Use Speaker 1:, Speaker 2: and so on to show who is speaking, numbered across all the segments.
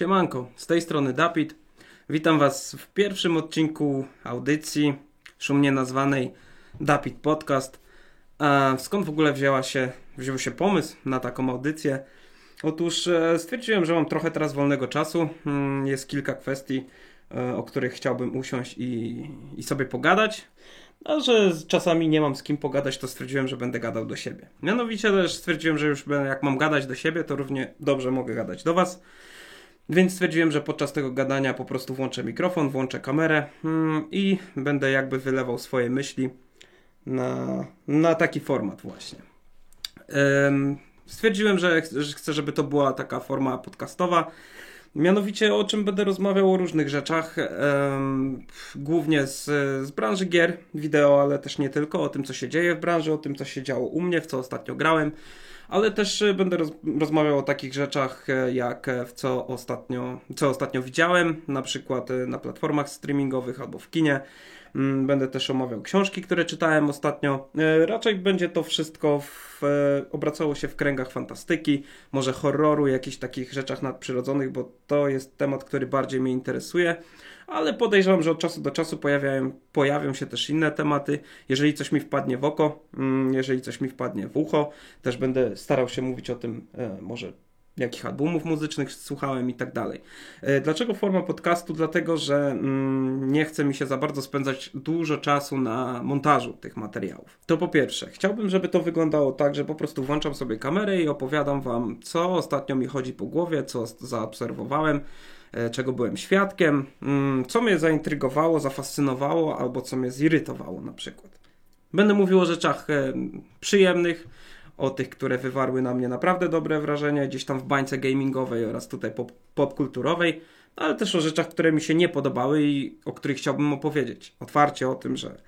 Speaker 1: Siemanko, z tej strony Dapit. Witam Was w pierwszym odcinku audycji szumnie nazwanej Dapit Podcast. A skąd w ogóle wzięła się, wziął się pomysł na taką audycję? Otóż e, stwierdziłem, że mam trochę teraz wolnego czasu. Mm, Jest kilka kwestii, e, o których chciałbym usiąść i, i sobie pogadać. A że czasami nie mam z kim pogadać, to stwierdziłem, że będę gadał do siebie. Mianowicie też stwierdziłem, że już jak mam gadać do siebie, to równie dobrze mogę gadać do Was. Więc stwierdziłem, że podczas tego gadania po prostu włączę mikrofon, włączę kamerę mm, i będę jakby wylewał swoje myśli na, na taki format właśnie. Em, Stwierdziłem, że, ch- że chcę, żeby to była taka forma podcastowa. Mianowicie o czym będę rozmawiał o różnych rzeczach, em, głównie z, z branży gier, wideo, ale też nie tylko, o tym co się dzieje w branży, o tym co się działo u mnie, w co ostatnio grałem, ale też e, będę roz, rozmawiał o takich rzeczach e, jak e, w co ostatnio, co ostatnio widziałem, na przykład na platformach streamingowych albo w kinie. Mm, Będę też omawiał książki, które czytałem ostatnio. E, Raczej będzie to wszystko w, e, obracało się w kręgach fantastyki, może horroru, jakichś takich rzeczach nadprzyrodzonych, bo to jest temat, który bardziej mnie interesuje. Ale podejrzewam, że od czasu do czasu pojawiają, pojawią się też inne tematy. Jeżeli coś mi wpadnie w oko, mm, jeżeli coś mi wpadnie w ucho, też będę starał się mówić o tym, e, może jakich albumów muzycznych słuchałem i tak dalej. E, Dlaczego forma podcastu? Dlatego, że mm, nie chce mi się za bardzo spędzać dużo czasu na montażu tych materiałów. To po pierwsze, chciałbym, żeby to wyglądało tak, że po prostu włączam sobie kamerę i opowiadam Wam, co ostatnio mi chodzi po głowie, co zaobserwowałem, e, czego byłem świadkiem, mm, co mnie zaintrygowało, zafascynowało albo co mnie zirytowało na przykład. Będę mówił o rzeczach e, przyjemnych, o tych, które wywarły na mnie naprawdę dobre wrażenie, gdzieś tam w bańce gamingowej oraz tutaj pop, popkulturowej, ale też o rzeczach, które mi się nie podobały i o których chciałbym opowiedzieć. Otwarcie o tym, że,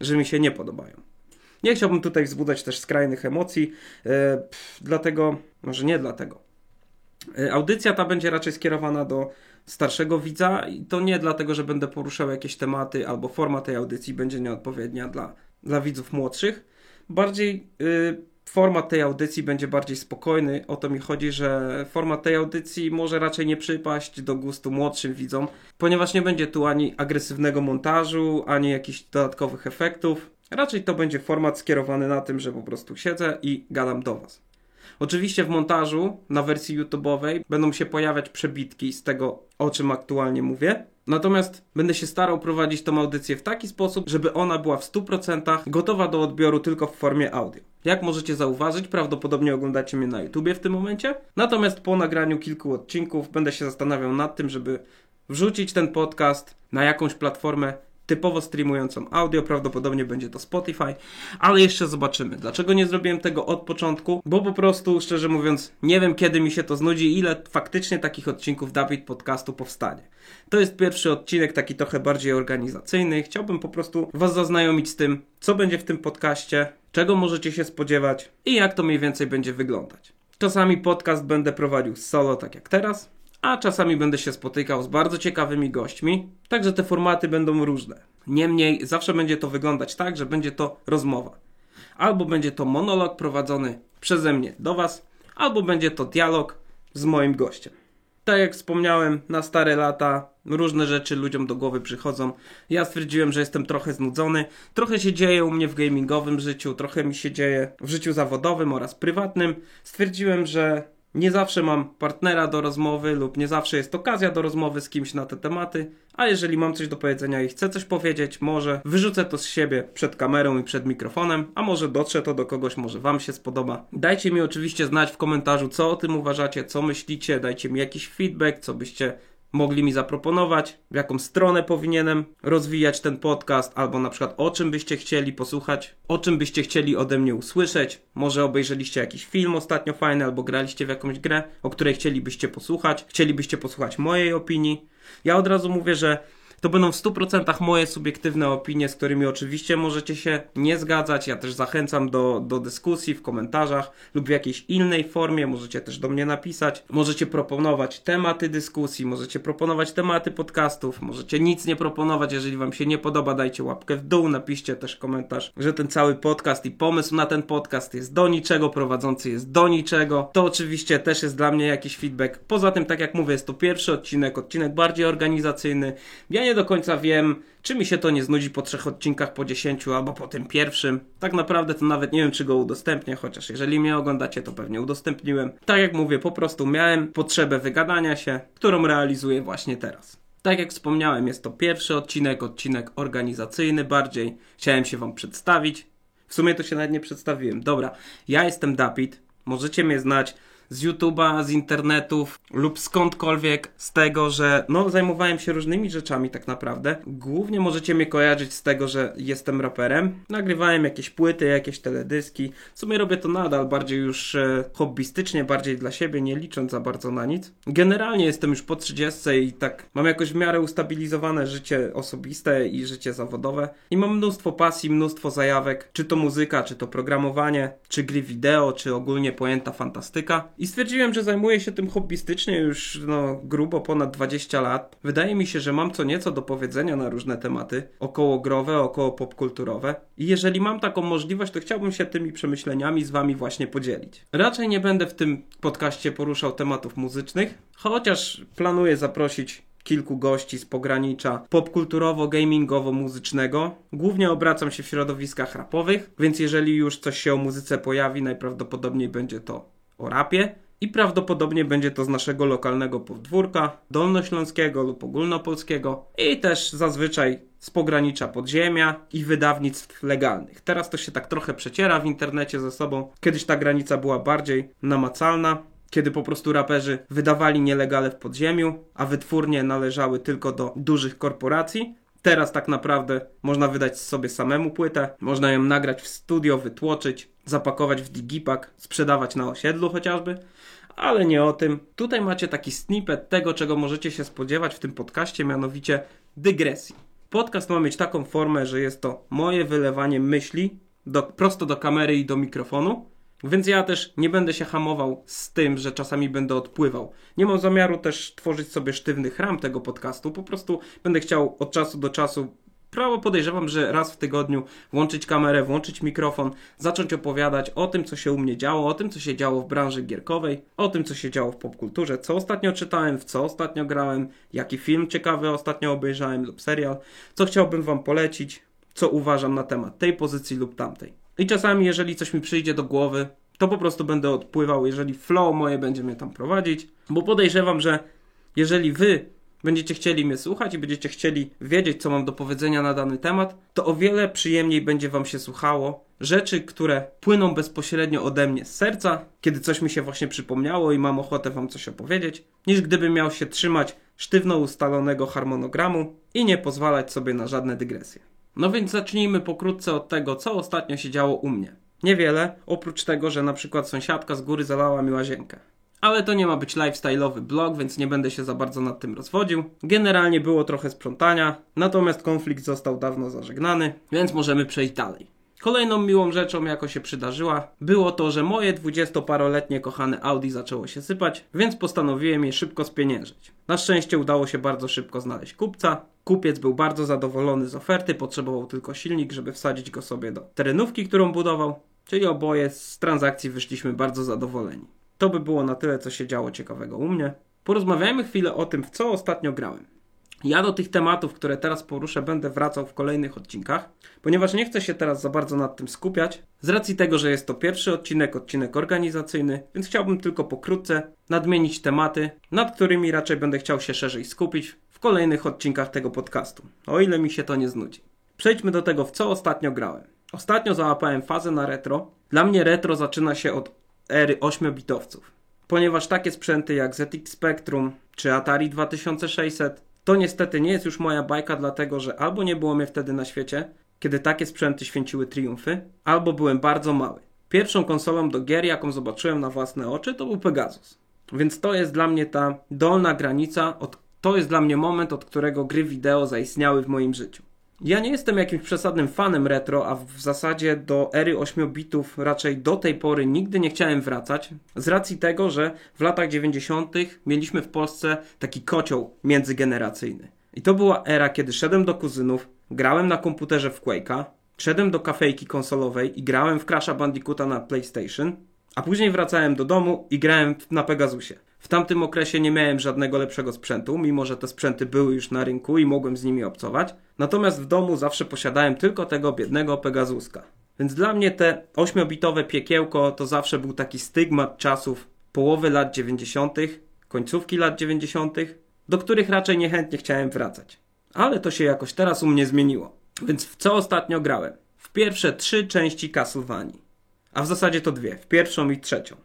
Speaker 1: że mi się nie podobają. Nie chciałbym tutaj wzbudzać też skrajnych emocji, e, dlatego, może nie dlatego. E, Audycja ta będzie raczej skierowana do starszego widza i to nie dlatego, że będę poruszał jakieś tematy albo forma tej audycji będzie nieodpowiednia dla, dla widzów młodszych. Bardziej y, format tej audycji będzie bardziej spokojny. O to mi chodzi, że format tej audycji może raczej nie przypaść do gustu młodszym widzom, ponieważ nie będzie tu ani agresywnego montażu, ani jakichś dodatkowych efektów. Raczej to będzie format skierowany na tym, że po prostu siedzę i gadam do Was. Oczywiście w montażu na wersji YouTube'owej będą się pojawiać przebitki z tego, o czym aktualnie mówię. Natomiast będę się starał prowadzić tą audycję w taki sposób, żeby ona była w 100% gotowa do odbioru tylko w formie audio. Jak możecie zauważyć, prawdopodobnie oglądacie mnie na YouTubie w tym momencie. Natomiast po nagraniu kilku odcinków będę się zastanawiał nad tym, żeby wrzucić ten podcast na jakąś platformę typowo streamującą audio, prawdopodobnie będzie to Spotify, ale jeszcze zobaczymy. Dlaczego nie zrobiłem tego od początku? Bo po prostu, szczerze mówiąc, nie wiem kiedy mi się to znudzi, ile faktycznie takich odcinków Dawid Podcastu powstanie. To jest pierwszy odcinek, taki trochę bardziej organizacyjny. Chciałbym po prostu Was zaznajomić z tym, co będzie w tym podcaście, czego możecie się spodziewać i jak to mniej więcej będzie wyglądać. Czasami podcast będę prowadził solo, tak jak teraz, a czasami będę się spotykał z bardzo ciekawymi gośćmi, także te formaty będą różne. Niemniej zawsze będzie to wyglądać tak, że będzie to rozmowa. Albo będzie to monolog prowadzony przeze mnie do Was, albo będzie to dialog z moim gościem. Tak jak wspomniałem, na stare lata różne rzeczy ludziom do głowy przychodzą. Ja stwierdziłem, że jestem trochę znudzony. Trochę się dzieje u mnie w gamingowym życiu, trochę mi się dzieje w życiu zawodowym oraz prywatnym. Stwierdziłem, że nie zawsze mam partnera do rozmowy lub nie zawsze jest okazja do rozmowy z kimś na te tematy, a jeżeli mam coś do powiedzenia i chcę coś powiedzieć, może wyrzucę to z siebie przed kamerą i przed mikrofonem, a może dotrze to do kogoś, może Wam się spodoba. Dajcie mi oczywiście znać w komentarzu, co o tym uważacie, co myślicie, dajcie mi jakiś feedback, co byście mogli mi zaproponować, w jaką stronę powinienem rozwijać ten podcast, albo na przykład o czym byście chcieli posłuchać, o czym byście chcieli ode mnie usłyszeć. Może obejrzeliście jakiś film ostatnio fajny, albo graliście w jakąś grę, o której chcielibyście posłuchać, chcielibyście posłuchać mojej opinii. Ja od razu mówię, że To będą w 100% moje subiektywne opinie, z którymi oczywiście możecie się nie zgadzać. Ja też zachęcam do, do dyskusji w komentarzach lub w jakiejś innej formie. Możecie też do mnie napisać. Możecie proponować tematy dyskusji, możecie proponować tematy podcastów, możecie nic nie proponować. Jeżeli Wam się nie podoba, dajcie łapkę w dół, napiszcie też komentarz, że ten cały podcast i pomysł na ten podcast jest do niczego, prowadzący jest do niczego. To oczywiście też jest dla mnie jakiś feedback. Poza tym, tak jak mówię, jest to pierwszy odcinek, odcinek bardziej organizacyjny. Ja nie do końca wiem, czy mi się to nie znudzi po trzech odcinkach, po dziesięciu albo po tym pierwszym. Tak naprawdę to nawet nie wiem, czy go udostępnię, chociaż jeżeli mnie oglądacie, to pewnie udostępniłem. Tak jak mówię, po prostu miałem potrzebę wygadania się, którą realizuję właśnie teraz. Tak jak wspomniałem, jest to pierwszy odcinek, odcinek organizacyjny bardziej. Chciałem się Wam przedstawić. W sumie to się nawet nie przedstawiłem. Dobra, ja jestem Dapit. Możecie mnie znać z YouTube'a, z internetów lub skądkolwiek z tego, że no zajmowałem się różnymi rzeczami tak naprawdę. Głównie możecie mnie kojarzyć z tego, że jestem raperem. Nagrywałem jakieś płyty, jakieś teledyski. W sumie robię to nadal bardziej już e, hobbystycznie, bardziej dla siebie, nie licząc za bardzo na nic. Generalnie jestem już po 30 i tak mam jakoś w miarę ustabilizowane życie osobiste i życie zawodowe. I mam mnóstwo pasji, mnóstwo zajawek, czy to muzyka, czy to programowanie, czy gry wideo, czy ogólnie pojęta fantastyka. I stwierdziłem, że zajmuję się tym hobbystycznie już no, grubo ponad 20 lat. Wydaje mi się, że mam co nieco do powiedzenia na różne tematy, około growe, około popkulturowe. I jeżeli mam taką możliwość, to chciałbym się tymi przemyśleniami z wami właśnie podzielić. Raczej nie będę w tym podcaście poruszał tematów muzycznych, chociaż planuję zaprosić kilku gości z pogranicza popkulturowo-gamingowo-muzycznego. Głównie obracam się w środowiskach rapowych, więc jeżeli już coś się o muzyce pojawi, najprawdopodobniej będzie to o rapie i prawdopodobnie będzie to z naszego lokalnego podwórka, dolnośląskiego lub ogólnopolskiego i też zazwyczaj z pogranicza podziemia i wydawnictw legalnych. Teraz to się tak trochę przeciera w internecie ze sobą. Kiedyś ta granica była bardziej namacalna, kiedy po prostu raperzy wydawali nielegale w podziemiu, a wytwórnie należały tylko do dużych korporacji. Teraz tak naprawdę można wydać sobie samemu płytę, można ją nagrać w studio, wytłoczyć, zapakować w digipak, sprzedawać na osiedlu chociażby. Ale nie o tym. Tutaj macie taki snippet tego, czego możecie się spodziewać w tym podcaście, mianowicie dygresji. Podcast ma mieć taką formę, że jest to moje wylewanie myśli do, prosto do kamery i do mikrofonu, więc ja też nie będę się hamował z tym, że czasami będę odpływał. Nie mam zamiaru też tworzyć sobie sztywnych ram tego podcastu, po prostu będę chciał od czasu do czasu prawo podejrzewam, że raz w tygodniu włączyć kamerę, włączyć mikrofon, zacząć opowiadać o tym, co się u mnie działo, o tym, co się działo w branży gierkowej, o tym, co się działo w popkulturze, co ostatnio czytałem, w co ostatnio grałem, jaki film ciekawy ostatnio obejrzałem lub serial, co chciałbym Wam polecić, co uważam na temat tej pozycji lub tamtej. I czasami, jeżeli coś mi przyjdzie do głowy, to po prostu będę odpływał, jeżeli flow moje będzie mnie tam prowadzić, bo podejrzewam, że jeżeli Wy będziecie chcieli mnie słuchać i będziecie chcieli wiedzieć, co mam do powiedzenia na dany temat, to o wiele przyjemniej będzie Wam się słuchało rzeczy, które płyną bezpośrednio ode mnie z serca, kiedy coś mi się właśnie przypomniało i mam ochotę Wam coś opowiedzieć, niż gdybym miał się trzymać sztywno ustalonego harmonogramu i nie pozwalać sobie na żadne dygresje. No więc zacznijmy pokrótce od tego, co ostatnio się działo u mnie. Niewiele, oprócz tego, że na przykład sąsiadka z góry zalała mi łazienkę. Ale to nie ma być lifestyle'owy blog, więc nie będę się za bardzo nad tym rozwodził. Generalnie było trochę sprzątania, natomiast konflikt został dawno zażegnany, więc możemy przejść dalej. Kolejną miłą rzeczą, jako się przydarzyła, było to, że moje dwudziestoparoletnie kochane Audi zaczęło się sypać, więc postanowiłem je szybko spieniężyć. Na szczęście udało się bardzo szybko znaleźć kupca. Kupiec był bardzo zadowolony z oferty, potrzebował tylko silnik, żeby wsadzić go sobie do terenówki, którą budował, czyli oboje z transakcji wyszliśmy bardzo zadowoleni. To by było na tyle, co się działo ciekawego u mnie. Porozmawiajmy chwilę o tym, w co ostatnio grałem. Ja do tych tematów, które teraz poruszę, będę wracał w kolejnych odcinkach, ponieważ nie chcę się teraz za bardzo nad tym skupiać, z racji tego, że jest to pierwszy odcinek, odcinek organizacyjny, więc chciałbym tylko pokrótce nadmienić tematy, nad którymi raczej będę chciał się szerzej skupić w kolejnych odcinkach tego podcastu, o ile mi się to nie znudzi. Przejdźmy do tego, w co ostatnio grałem. Ostatnio załapałem fazę na retro. Dla mnie retro zaczyna się od ery 8-bitowców. Ponieważ takie sprzęty jak ZX Spectrum czy Atari 2600 to niestety nie jest już moja bajka, dlatego że albo nie było mnie wtedy na świecie, kiedy takie sprzęty święciły triumfy, albo byłem bardzo mały. Pierwszą konsolą do gier, jaką zobaczyłem na własne oczy, to był Pegasus. Więc to jest dla mnie ta dolna granica, od to jest dla mnie moment, od którego gry wideo zaistniały w moim życiu. Ja nie jestem jakimś przesadnym fanem retro, a w zasadzie do ery 8 bitów raczej do tej pory nigdy nie chciałem wracać, z racji tego, że w latach 90. mieliśmy w Polsce taki kocioł międzygeneracyjny. I to była era, kiedy szedłem do kuzynów, grałem na komputerze w Quake'a, szedłem do kafejki konsolowej i grałem w Crash'a Bandicoota na PlayStation, a później wracałem do domu i grałem na Pegasusie. W tamtym okresie nie miałem żadnego lepszego sprzętu, mimo że te sprzęty były już na rynku i mogłem z nimi obcować. Natomiast w domu zawsze posiadałem tylko tego biednego Pegasuska. Więc dla mnie te 8-bitowe piekiełko to zawsze był taki stygmat czasów połowy lat 90., końcówki lat 90., do których raczej niechętnie chciałem wracać. Ale to się jakoś teraz u mnie zmieniło. Więc w co ostatnio grałem? W pierwsze trzy części Castlevanii. A w zasadzie to dwie, w pierwszą i trzecią.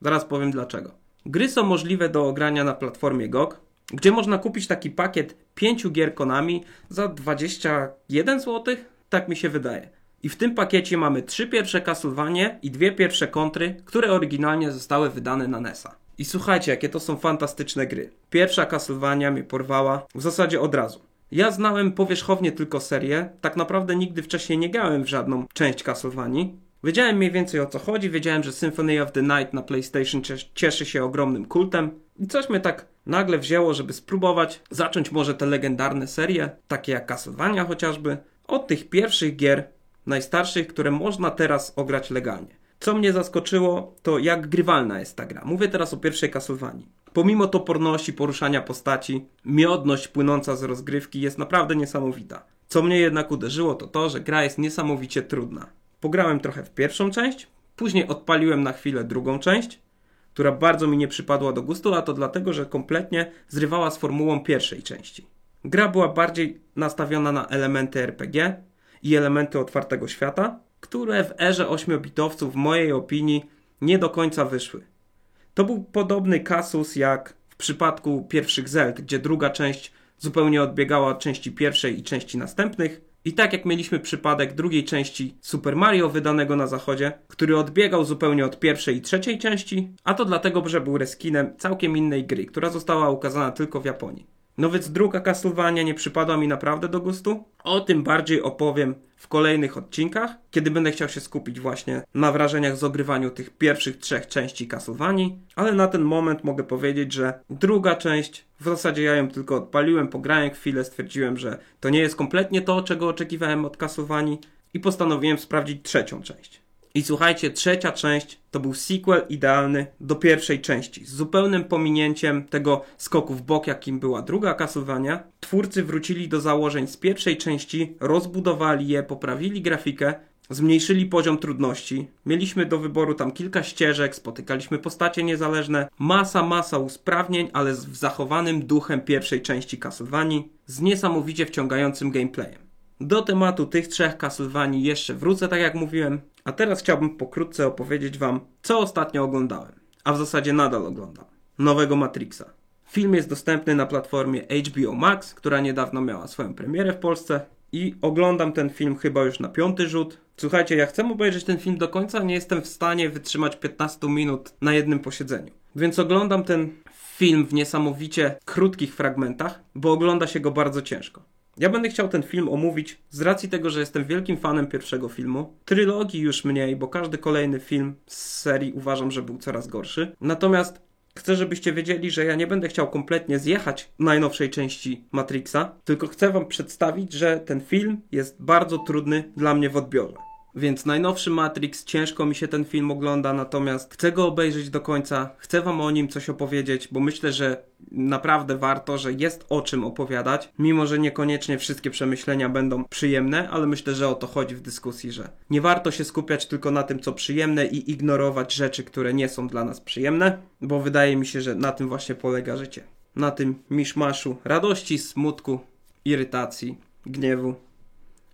Speaker 1: Zaraz powiem dlaczego. Gry są możliwe do ogrania na platformie GOG, gdzie można kupić taki pakiet pięciu gier Konami za 21 zł, tak mi się wydaje. I w tym pakiecie mamy trzy pierwsze Castlevanie i dwie pierwsze kontry, które oryginalnie zostały wydane na NESa. I słuchajcie, jakie to są fantastyczne gry. Pierwsza Castlevania mnie porwała w zasadzie od razu. Ja znałem powierzchownie tylko serię, tak naprawdę nigdy wcześniej nie grałem w żadną część Castlevanii, Wiedziałem mniej więcej o co chodzi, wiedziałem, że Symphony of the Night na PlayStation cieszy się ogromnym kultem i coś mnie tak nagle wzięło, żeby spróbować zacząć może te legendarne serie, takie jak Castlevania chociażby, od tych pierwszych gier, najstarszych, które można teraz ograć legalnie. Co mnie zaskoczyło, to jak grywalna jest ta gra. Mówię teraz o pierwszej Castlevanii. Pomimo toporności poruszania postaci, miodność płynąca z rozgrywki jest naprawdę niesamowita. Co mnie jednak uderzyło, to to, że gra jest niesamowicie trudna. Pograłem trochę w pierwszą część, później odpaliłem na chwilę drugą część, która bardzo mi nie przypadła do gustu, a to dlatego, że kompletnie zrywała z formułą pierwszej części. Gra była bardziej nastawiona na elementy RPG i elementy otwartego świata, które w erze 8-bitowców w mojej opinii nie do końca wyszły. To był podobny kasus jak w przypadku pierwszych Zeld, gdzie druga część zupełnie odbiegała od części pierwszej i części następnych, i tak jak mieliśmy przypadek drugiej części Super Mario wydanego na zachodzie, który odbiegał zupełnie od pierwszej i trzeciej części, a to dlatego, że był reskinem całkiem innej gry, która została ukazana tylko w Japonii. No więc druga Castlevania nie przypadła mi naprawdę do gustu. O tym bardziej opowiem w kolejnych odcinkach, kiedy będę chciał się skupić właśnie na wrażeniach z ogrywaniu tych pierwszych trzech części Castlevanii, ale na ten moment mogę powiedzieć, że druga część, w zasadzie ja ją tylko odpaliłem, pograłem chwilę, stwierdziłem, że to nie jest kompletnie to, czego oczekiwałem od Castlevanii i postanowiłem sprawdzić trzecią część. I słuchajcie, trzecia część to był sequel idealny do pierwszej części, z zupełnym pominięciem tego skoku w bok, jakim była druga Castlevania. Twórcy wrócili do założeń z pierwszej części, rozbudowali je, poprawili grafikę, zmniejszyli poziom trudności. Mieliśmy do wyboru tam kilka ścieżek, spotykaliśmy postacie niezależne, masa, masa usprawnień, ale z zachowanym duchem pierwszej części Castlevanii, z niesamowicie wciągającym gameplayem. Do tematu tych trzech Castlevanii jeszcze wrócę, tak jak mówiłem, a teraz chciałbym pokrótce opowiedzieć Wam, co ostatnio oglądałem, a w zasadzie nadal oglądam. Nowego Matrixa. Film jest dostępny na platformie HBO Max, która niedawno miała swoją premierę w Polsce i oglądam ten film chyba już na piąty rzut. Słuchajcie, ja chcę obejrzeć ten film do końca, nie jestem w stanie wytrzymać 15 minut na jednym posiedzeniu. Więc oglądam ten film w niesamowicie krótkich fragmentach, bo ogląda się go bardzo ciężko. Ja będę chciał ten film omówić z racji tego, że jestem wielkim fanem pierwszego filmu. Trylogii już mniej, bo każdy kolejny film z serii uważam, że był coraz gorszy. Natomiast chcę, żebyście wiedzieli, że ja nie będę chciał kompletnie zjechać najnowszej części Matrixa, tylko chcę wam przedstawić, że ten film jest bardzo trudny dla mnie w odbiorze. Więc najnowszy Matrix, ciężko mi się ten film ogląda, natomiast chcę go obejrzeć do końca, chcę wam o nim coś opowiedzieć, bo myślę, że naprawdę warto, że jest o czym opowiadać, mimo że niekoniecznie wszystkie przemyślenia będą przyjemne, ale myślę, że o to chodzi w dyskusji, że nie warto się skupiać tylko na tym, co przyjemne i ignorować rzeczy, które nie są dla nas przyjemne, bo wydaje mi się, że na tym właśnie polega życie. Na tym miszmaszu radości, smutku, irytacji, gniewu,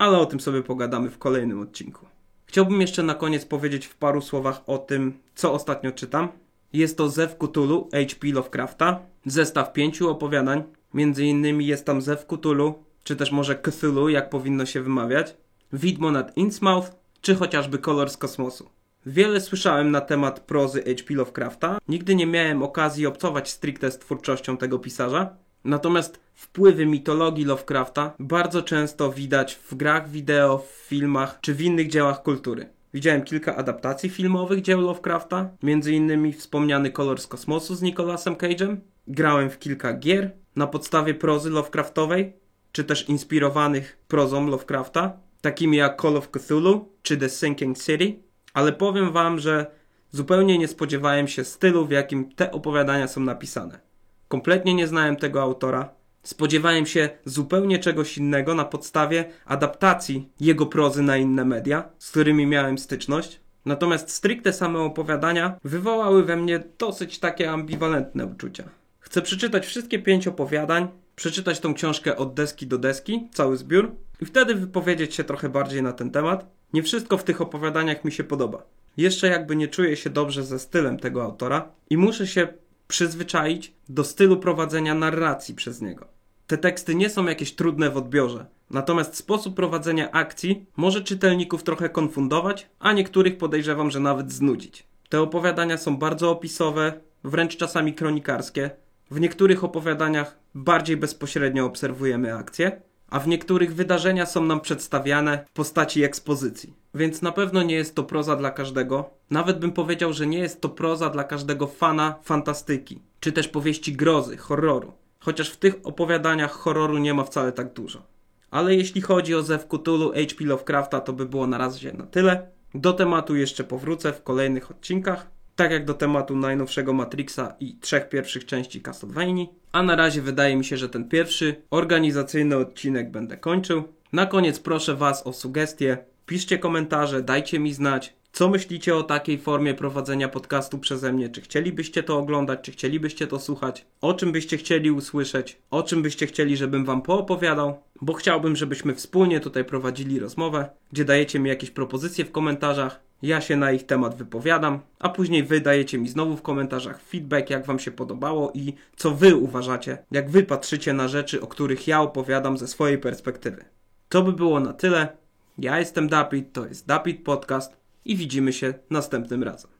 Speaker 1: ale o tym sobie pogadamy w kolejnym odcinku. Chciałbym jeszcze na koniec powiedzieć w paru słowach o tym, co ostatnio czytam. Jest to Zew Cthulhu H.P. Lovecrafta, zestaw pięciu opowiadań. Między innymi jest tam Zew Cthulhu, czy też może Cthulhu, jak powinno się wymawiać, Widmo nad Innsmouth, czy chociażby Kolor z kosmosu. Wiele słyszałem na temat prozy H.P. Lovecrafta. Nigdy nie miałem okazji obcować stricte z twórczością tego pisarza. Natomiast wpływy mitologii Lovecrafta bardzo często widać w grach wideo, w filmach czy w innych dziełach kultury. Widziałem kilka adaptacji filmowych dzieł Lovecrafta, innymi wspomniany Kolor z kosmosu z Nicolasem Cage'em. Grałem w kilka gier na podstawie prozy Lovecraftowej, czy też inspirowanych prozą Lovecrafta, takimi jak Call of Cthulhu czy The Sinking City, ale powiem wam, że zupełnie nie spodziewałem się stylu, w jakim te opowiadania są napisane. Kompletnie nie znałem tego autora. Spodziewałem się zupełnie czegoś innego na podstawie adaptacji jego prozy na inne media, z którymi miałem styczność. Natomiast stricte same opowiadania wywołały we mnie dosyć takie ambiwalentne uczucia. Chcę przeczytać wszystkie pięć opowiadań, przeczytać tą książkę od deski do deski, cały zbiór, i wtedy wypowiedzieć się trochę bardziej na ten temat. Nie wszystko w tych opowiadaniach mi się podoba. Jeszcze jakby nie czuję się dobrze ze stylem tego autora i muszę się przyzwyczaić do stylu prowadzenia narracji przez niego. Te teksty nie są jakieś trudne w odbiorze, natomiast sposób prowadzenia akcji może czytelników trochę konfundować, a niektórych podejrzewam, że nawet znudzić. Te opowiadania są bardzo opisowe, wręcz czasami kronikarskie. W niektórych opowiadaniach bardziej bezpośrednio obserwujemy akcje, a w niektórych wydarzenia są nam przedstawiane w postaci ekspozycji. Więc na pewno nie jest to proza dla każdego. Nawet bym powiedział, że nie jest to proza dla każdego fana fantastyki, czy też powieści grozy, horroru. Chociaż w tych opowiadaniach horroru nie ma wcale tak dużo. Ale jeśli chodzi o Zew Cthulhu H.P. Lovecrafta, to by było na razie na tyle. Do tematu jeszcze powrócę w kolejnych odcinkach tak jak do tematu najnowszego Matrixa i trzech pierwszych części Castlevania. A na razie wydaje mi się, że ten pierwszy organizacyjny odcinek będę kończył. Na koniec proszę Was o sugestie. Piszcie komentarze, dajcie mi znać, co myślicie o takiej formie prowadzenia podcastu przeze mnie? Czy chcielibyście to oglądać, czy chcielibyście to słuchać? O czym byście chcieli usłyszeć? O czym byście chcieli, żebym wam poopowiadał? Bo chciałbym, żebyśmy wspólnie tutaj prowadzili rozmowę, gdzie dajecie mi jakieś propozycje w komentarzach. Ja się na ich temat wypowiadam, a później wy dajecie mi znowu w komentarzach feedback, jak wam się podobało i co wy uważacie, jak wy patrzycie na rzeczy, o których ja opowiadam ze swojej perspektywy. To by było na tyle. Ja jestem Dapit, to jest Dapit Podcast i widzimy się następnym razem.